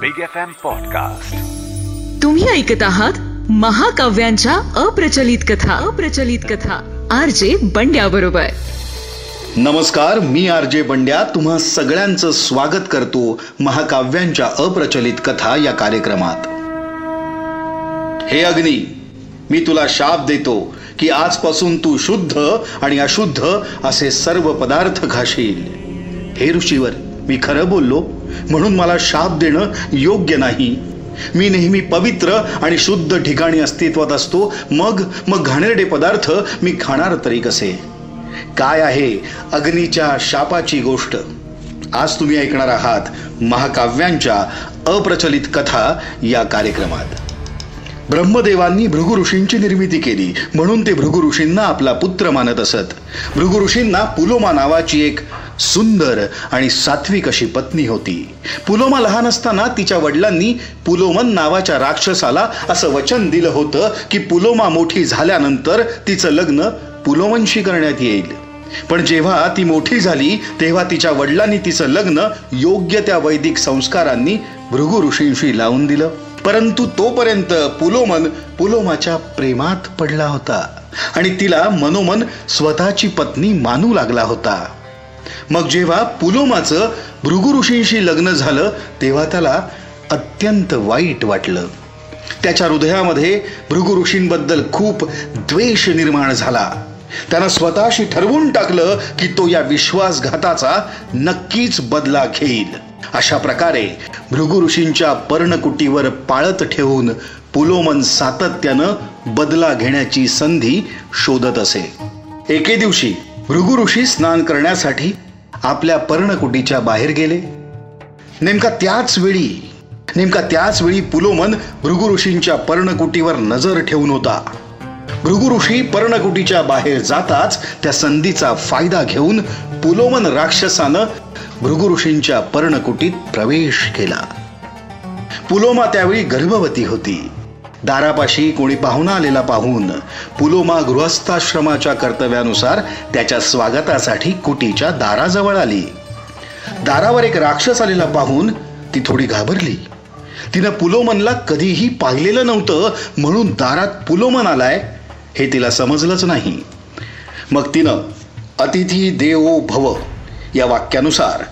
Big F M podcast तुम्ही ऐकत आहात महाकाव्यांच्या अप्रचलित कथा. अप्रचलित कथा. आर जे बंड्या बरोबर. नमस्कार मी आर जे बंड्या. तुम्हा सगळ्यांचं स्वागत करतो महाकाव्यांच्या अप्रचलित कथा या कार्यक्रमात. हे अग्नी मी तुला शाप देतो की आजपासून तू शुद्ध आणि अशुद्ध असे सर्व पदार्थ खाशील हे ऋषीवर मी खरं बोललो म्हणून मला शाप देणं योग्य नाही. मी नेहमी पवित्र आणि शुद्ध ठिकाणी अस्तित्वात असतो मग मग घाणेरडे पदार्थ मी खाणार तरी कसे? काय आहे अग्नीच्या शापाची गोष्ट? आज तुम्ही ऐकणार आहात महाकाव्यांच्या अप्रचलित कथा या कार्यक्रमात. ब्रह्मदेवांनी भृगु ऋषींची निर्मिती केली म्हणून ते भृगु ऋषींना आपला पुत्र मानत असत. भृगु ऋषींना पुलोमा नावाची एक सुंदर आणि सात्विक अशी पत्नी होती. पुलोमा लहान असताना तिच्या वडिलांनी पुलोमन नावाच्या राक्षसाला असं वचन दिलं होतं की पुलोमा मोठी झाल्यानंतर तिचं लग्न पुलोमनशी करण्यात येईल. पण जेव्हा ती मोठी झाली तेव्हा तिच्या वडिलांनी तिचं लग्न योग्य त्या वैदिक संस्कारांनी भृगु ऋषींशी लावून दिलं. परंतु तोपर्यंत पुलोमन पुलोमाच्या प्रेमात पडला होता आणि तिला मनोमन स्वतःची पत्नी मानू लागला होता. मग जेव्हा पुलोमाचं भृगु ऋषींशी लग्न झालं तेव्हा त्याला अत्यंत वाईट वाटलं. त्याच्या हृदयामध्ये भृगु ऋषींबद्दल खूप द्वेष निर्माण झाला. त्यानं स्वतःशी ठरवून टाकलं की तो या विश्वासघाताचा नक्कीच बदला घेईल. अशा प्रकारे भृगु ऋषींच्या पर्णकुटीवर पाळत ठेवून पुलोमन सातत्यानं बदला घेण्याची संधी शोधत असे. एके दिवशी भृगु ऋषी स्नान करण्यासाठी आपल्या पर्णकुटीच्या बाहेर गेले. नेमका त्याच वेळी नेमका त्याच वेळी पुलोमन भृगु ऋषींच्या पर्णकुटीवर नजर ठेवून होता. भृगु ऋषी पर्णकुटीच्या बाहेर जाताच त्या संधीचा फायदा घेऊन पुलोमन राक्षसानं भृगु ऋषींच्या पर्णकुटीत प्रवेश केला. पुलोमा त्यावेळी गर्भवती होती. दारापाशी कोणी पाहुणा आलेला पाहून पुलोमा गृहस्थाश्रमाच्या कर्तव्यानुसार त्याच्या स्वागतासाठी कुटीच्या दाराजवळ आली. दारावर एक राक्षस आलेला पाहून ती थोडी घाबरली. तिनं पुलोमनला कधीही पाहिलेलं नव्हतं म्हणून दारात पुलोमन आलाय हे तिला समजलंच नाही. मग तिनं अतिथी देवो भव या वाक्यानुसार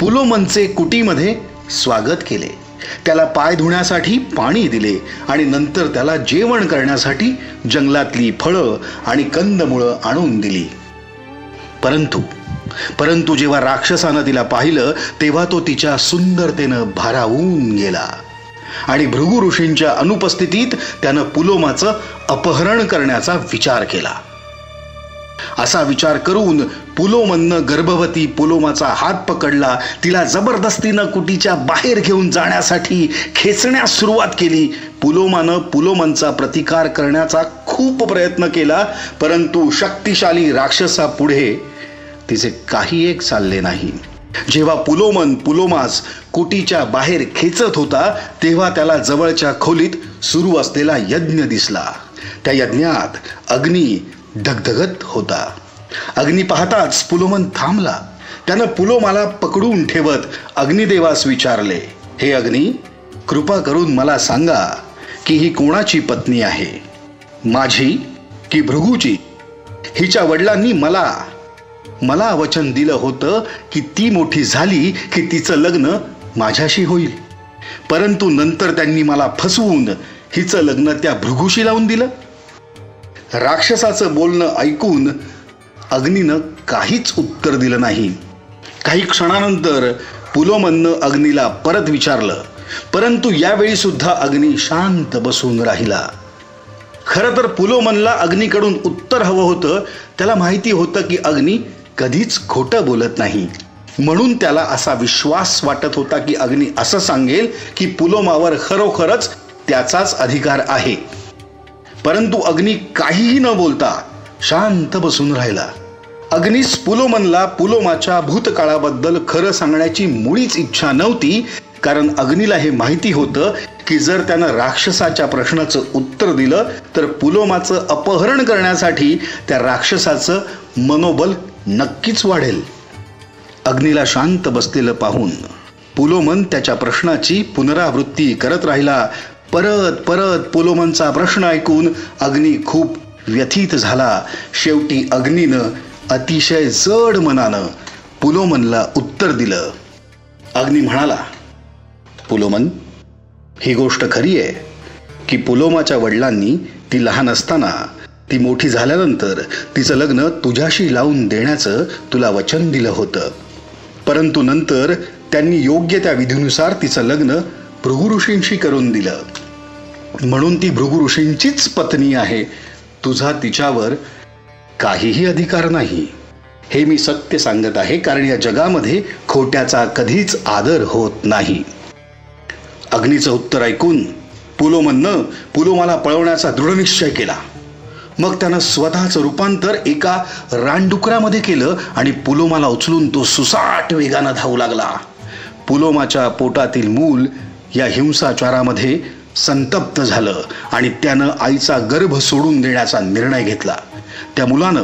पुलोमनचे कुटीमध्ये स्वागत केले. त्याला पाय धुण्यासाठी पाणी दिले आणि नंतर त्याला जेवण करण्यासाठी जंगलातली फळं आणि कंदमुळं आणून दिली. परंतु परंतु जेव्हा राक्षसानं तिला पाहिलं तेव्हा तो तिच्या सुंदरतेनं भारावून गेला. आणि भृगु ऋषींच्या अनुपस्थितीत त्यानं पुलोमाचं अपहरण करण्याचा विचार केला. असा विचार करून पुलोमननं गर्भवती पुलोमाचा हात पकडला. तिला जबरदस्तीनं कुटीच्या बाहेर घेऊन जाण्यासाठी खेचण्यास सुरुवात केली. पुलोमानं पुलोमनचा प्रतिकार करण्याचा खूप प्रयत्न केला परंतु शक्तिशाली राक्षसा पुढे तिचे काही एक चालले नाही. जेव्हा पुलोमन पुलोमास कुटीच्या बाहेर खेचत होता तेव्हा त्याला जवळच्या खोलीत सुरू असलेला यज्ञ दिसला. त्या यज्ञात अग्नी धगधगत होता. अग्नी पाहताच पुलोमन थांबला. त्यानं पुलोमाला पकडून ठेवत अग्निदेवास विचारले हे अग्नी कृपा करून मला सांगा की ही कोणाची पत्नी आहे? माझी की भृगूची? हिच्या वडिलांनी मला मला वचन दिलं होतं की ती मोठी झाली की तिचं लग्न माझ्याशी होईल. परंतु नंतर त्यांनी मला फसवून हिचं लग्न त्या भृगूशी लावून दिलं. राक्षसाचं बोलणं ऐकून अग्नीनं काहीच उत्तर दिलं नाही. काही क्षणानंतर पुलोमननं अग्नीला परत विचारलं. परंतु यावेळी सुद्धा अग्नी शांत बसून राहिला. खरं तर पुलोमनला अग्नीकडून उत्तर हवं होतं. त्याला माहिती होतं की अग्नी कधीच खोटं बोलत नाही. म्हणून त्याला असा विश्वास वाटत होता की अग्नी असं सांगेल की पुलोमावर खरोखरच त्याचाच अधिकार आहे. परंतु अग्नी काहीही न बोलता शांत बसून राहिला. अग्नीस पुलोमनला पुलोमाच्या भूतकाळाबद्दल खरं सांगण्याची मुळीच इच्छा नव्हती कारण अग्नीला हे माहिती होतं की जर त्यानं राक्षसाच्या प्रश्नाचं उत्तर दिलं तर पुलोमाचं अपहरण करण्यासाठी त्या राक्षसाचं मनोबल नक्कीच वाढेल. अग्नीला शांत बसलेलं पाहून पुलोमन त्याच्या प्रश्नाची पुनरावृत्ती करत राहिला परत परत पुलोमनचा प्रश्न ऐकून अग्नी खूप व्यथित झाला. शेवटी अग्नीनं अतिशय जड मनानं पुलोमनला उत्तर दिलं. अग्नी म्हणाला पुलोमन ही गोष्ट खरी आहे की पुलोमाच्या वडिलांनी ती लहान असताना ती मोठी झाल्यानंतर तिचं लग्न तुझ्याशी लावून देण्याचं तुला वचन दिलं होतं. परंतु नंतर त्यांनी योग्य त्या विधीनुसार तिचं लग्न भृगु ऋषींशी करून दिलं. म्हणून ती भृगु ऋषींचीच पत्नी आहे. तुझा तिच्यावर काहीही अधिकार नाही. हे मी सत्य सांगत आहे कारण या जगामध्ये खोट्याचा कधीच आदर होत नाही. अग्नीचं उत्तर ऐकून पुलोमननं पुलोमाला पळवण्याचा दृढनिश्चय केला. मग त्यानं स्वतःचं रूपांतर एका रानडुकरामध्ये केलं आणि पुलोमाला उचलून तो सुसाट वेगानं धावू लागला. पुलोमाच्या पोटातील मूल या हिंसाचारामध्ये संतप्त झालं आणि त्यानं आईचा गर्भ सोडून देण्याचा निर्णय घेतला. त्या मुलानं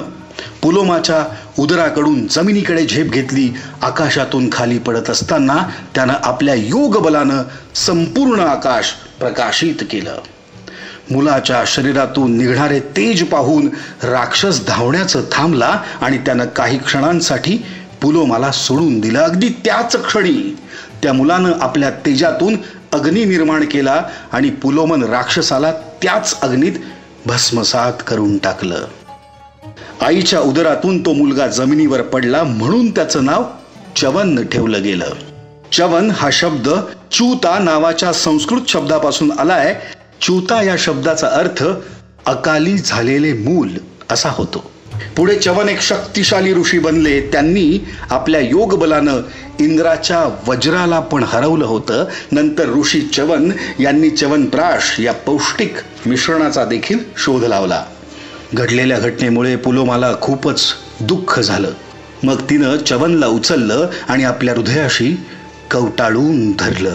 पुलोमाच्या उदराकडून जमिनीकडे झेप घेतली आकाशातून खाली पडत असताना त्यानं आपल्या योग बलानं संपूर्ण आकाश प्रकाशित केलं. मुलाच्या शरीरातून निघणारे तेज पाहून राक्षस धावण्याचं थांबला आणि त्यानं काही क्षणांसाठी पुलोमाला सोडून दिलं. अगदी त्याच क्षणी त्या मुलानं आपल्या तेजातून अग्नी निर्माण केला आणि पुलोमन राक्षसाला त्याच अग्नीत भस्मसात करून टाकलं. आईच्या उदरातून तो मुलगा जमिनीवर पडला म्हणून त्याचं नाव चवन ठेवलं गेलं. चवन हा शब्द चूता नावाच्या संस्कृत शब्दापासून आलाय. चूता या शब्दाचा अर्थ अकाली झालेले मूल असा होतो. पुढे चवन एक शक्तिशाली ऋषी बनले. त्यांनी आपल्या योग बलानं इंद्राच्या वज्राला पण हरवलं होतं. नंतर ऋषी चवन यांनी च्यवनप्राश या पौष्टिक मिश्रणाचा देखील शोध लावला. घडलेल्या घटनेमुळे पुलोमाला खूपच दुःख झालं. मग तिनं चवनला उचललं आणि आपल्या हृदयाशी कवटाळून धरलं.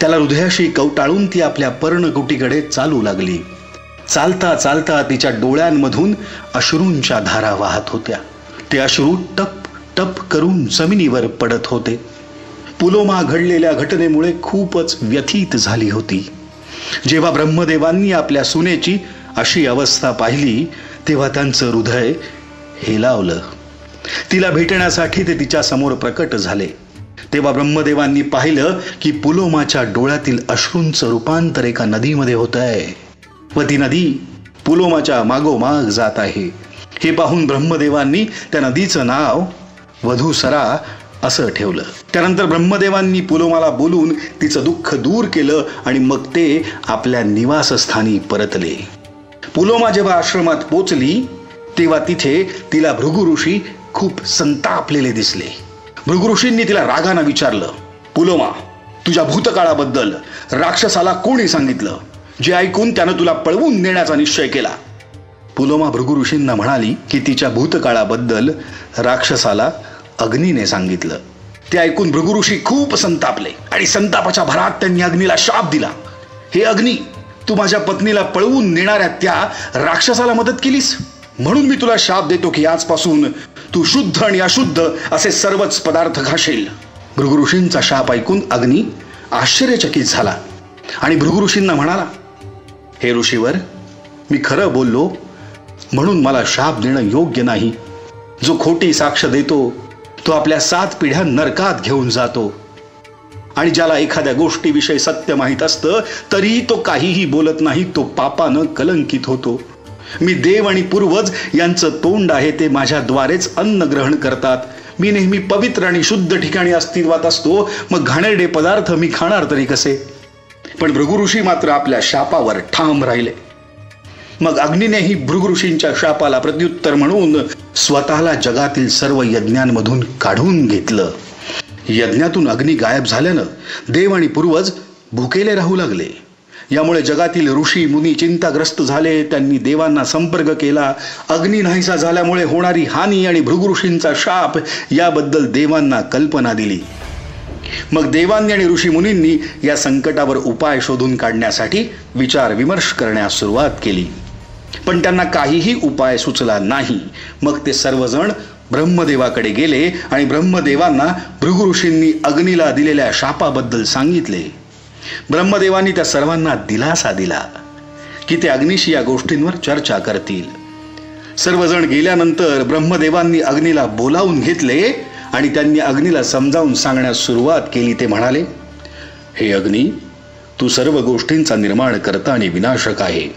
त्याला हृदयाशी कवटाळून ती आपल्या पर्णकुटीकडे चालू लागली. चालता चालता तिच्या डोळ्यांमधून अश्रूंच्या धारा वाहत होत्या. ते अश्रू टप टप करून जमिनीवर पडत होते. पुलोमा घडलेल्या घटनेमुळे खूपच व्यथित झाली होती. जेव्हा ब्रह्मदेवांनी आपल्या सुनेची अशी अवस्था पाहिली तेव्हा त्यांचं हृदय हेलावलं. तिला भेटण्यासाठी ते तिच्या समोर प्रकट झाले. तेव्हा ब्रह्मदेवांनी पाहिलं की पुलोमाच्या डोळ्यातील अश्रूंचं रूपांतर एका नदीमध्ये होत आहे व ती नदी पुलोमाच्या मागोमाग जात आहे. हे पाहून ब्रह्मदेवांनी त्या नदीचं नाव वधूसरा असं ठेवलं. त्यानंतर ब्रह्मदेवांनी पुलोमाला बोलून तिचं दुःख दूर केलं आणि मग ते आपल्या निवासस्थानी परतले. पुलोमा जेव्हा आश्रमात पोचली तेव्हा तिथे तिला भृगु ऋषी खूप संतापलेले दिसले. भृगु ऋषींनी तिला रागानं विचारलं पुलोमा तुझ्या भूतकाळाबद्दल राक्षसाला कोणी सांगितलं? जे ऐकून त्यानं तुला पळवून नेण्याचा निश्चय केला. पुलोमा भृगु ऋषींना म्हणाली की तिच्या भूतकाळाबद्दल राक्षसाला अग्नीने सांगितलं. ते ऐकून भृगु ऋषी खूप संतापले आणि संतापाच्या भरात त्यांनी अग्नीला शाप दिला. हे अग्नी तू माझ्या पत्नीला पळवून नेणाऱ्या त्या राक्षसाला मदत केलीस? म्हणून मी तुला शाप देतो की आजपासून तू शुद्ध आणि अशुद्ध असे सर्वच पदार्थ घाशील भृगु ऋषींचा शाप ऐकून अग्नी आश्चर्यचकित झाला. आणि भृगु ऋषींना म्हणाला हे ऋषीवर मी खरं बोललो म्हणून मला शाप देणं योग्य नाही. जो खोटी साक्ष देतो तो आपल्या सात पिढ्या नरकात घेऊन जातो. आणि ज्याला एखाद्या गोष्टीविषयी सत्य माहीत असतं तरीही तो काहीही बोलत नाही तो पापानं कलंकित होतो. मी देव आणि पूर्वज यांचं तोंड आहे ते माझ्याद्वारेच अन्न ग्रहण करतात. मी नेहमी पवित्र आणि शुद्ध ठिकाणी अस्तित्वात असतो मग घाणेरडे पदार्थ मी खाणार तरी कसे? पण भृगु ऋषी मात्र आपल्या शापावर ठाम राहिले. मग अग्नीनेही भृगु ऋषींच्या शापाला प्रत्युत्तर म्हणून स्वतःला जगातील सर्व यज्ञांमधून काढून घेतलं. यज्ञातून अग्नी गायब झाल्यानं देव आणि पूर्वज भुकेले राहू लागले. यामुळे जगातील ऋषी मुनी चिंताग्रस्त झाले त्यांनी देवांना संपर्क केला. अग्नी नाहीसा झाल्यामुळे होणारी हानी आणि भृगु ऋषींचा शाप याबद्दल देवांना कल्पना दिली. मग देवांनी आणि ऋषी मुनींनी या संकटावर उपाय शोधून काढण्यासाठी विचार विमर्श करण्यास सुरुवात केली. पण त्यांना काहीही उपाय सुचला नाही. मग ते सर्वजण ब्रह्मदेवाकडे गेले आणि ब्रह्मदेवांना भृगु ऋषींनी अग्नीला दिलेल्या शापाबद्दल सांगितले. ब्रह्मदेवांनी त्या सर्वांना दिलासा दिला की ते अग्निशी या गोष्टींवर चर्चा करतील. सर्वजण गेल्यानंतर ब्रह्मदेवांनी अग्नीला बोलावून घेतले आणि त्यांनी अग्नीला समजावून सांगण्यास सुरुवात केली ते म्हणाले हे अग्नी तू सर्व गोष्टींचा निर्माण करता आणि विनाशक आहे.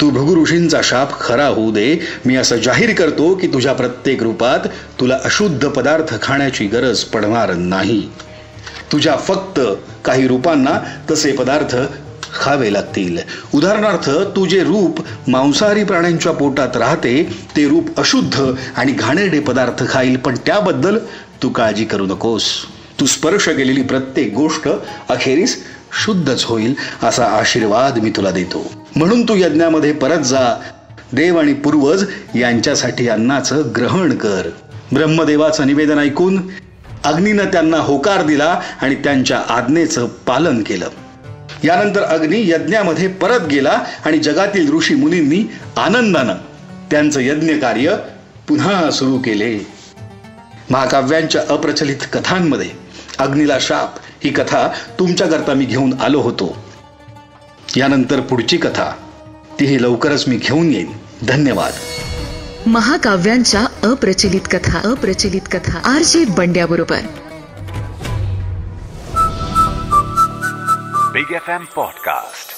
तू भृगुऋषींचा शाप खरा होऊ दे. मी असं जाहीर करतो की तुझ्या प्रत्येक रूपात तुला अशुद्ध पदार्थ खाण्याची गरज पडणार नाही. तुझ्या फक्त काही रूपांना तसे पदार्थ खावे लागतील. उदाहरणार्थ तू जे रूप मांसाहारी प्राण्यांच्या पोटात राहते ते रूप अशुद्ध आणि घाणेरडे पदार्थ खाईल पण त्याबद्दल तू काळजी करू नकोस. तू स्पर्श केलेली प्रत्येक गोष्ट अखेरीस शुद्धच होईल असा आशीर्वाद मी तुला देतो. म्हणून तू यज्ञामध्ये परत जा. देव आणि पूर्वज यांच्यासाठी अन्नाचं ग्रहण कर. ब्रह्मदेवाचं निवेदन ऐकून अग्नीनं त्यांना होकार दिला आणि त्यांच्या आज्ञेचं पालन केलं. यानंतर अग्नी यज्ञामध्ये परत गेला आणि जगातील ऋषी मुनींनी आनंदानं त्यांचं यज्ञ कार्य पुन्हा सुरू केले. महाकाव्यांच्या अप्रचलित कथांमध्ये अग्नीला शाप ही कथा तुमच्याकरता मी घेऊन आलो होतो. यानंतर पुढची कथा तीही लवकरच मी घेऊन येईन. धन्यवाद. महाकाव्यांच्या अप्रचलित कथा अप्रचलित कथा. आर जे बंड्या बरोबर Big FM Podcast.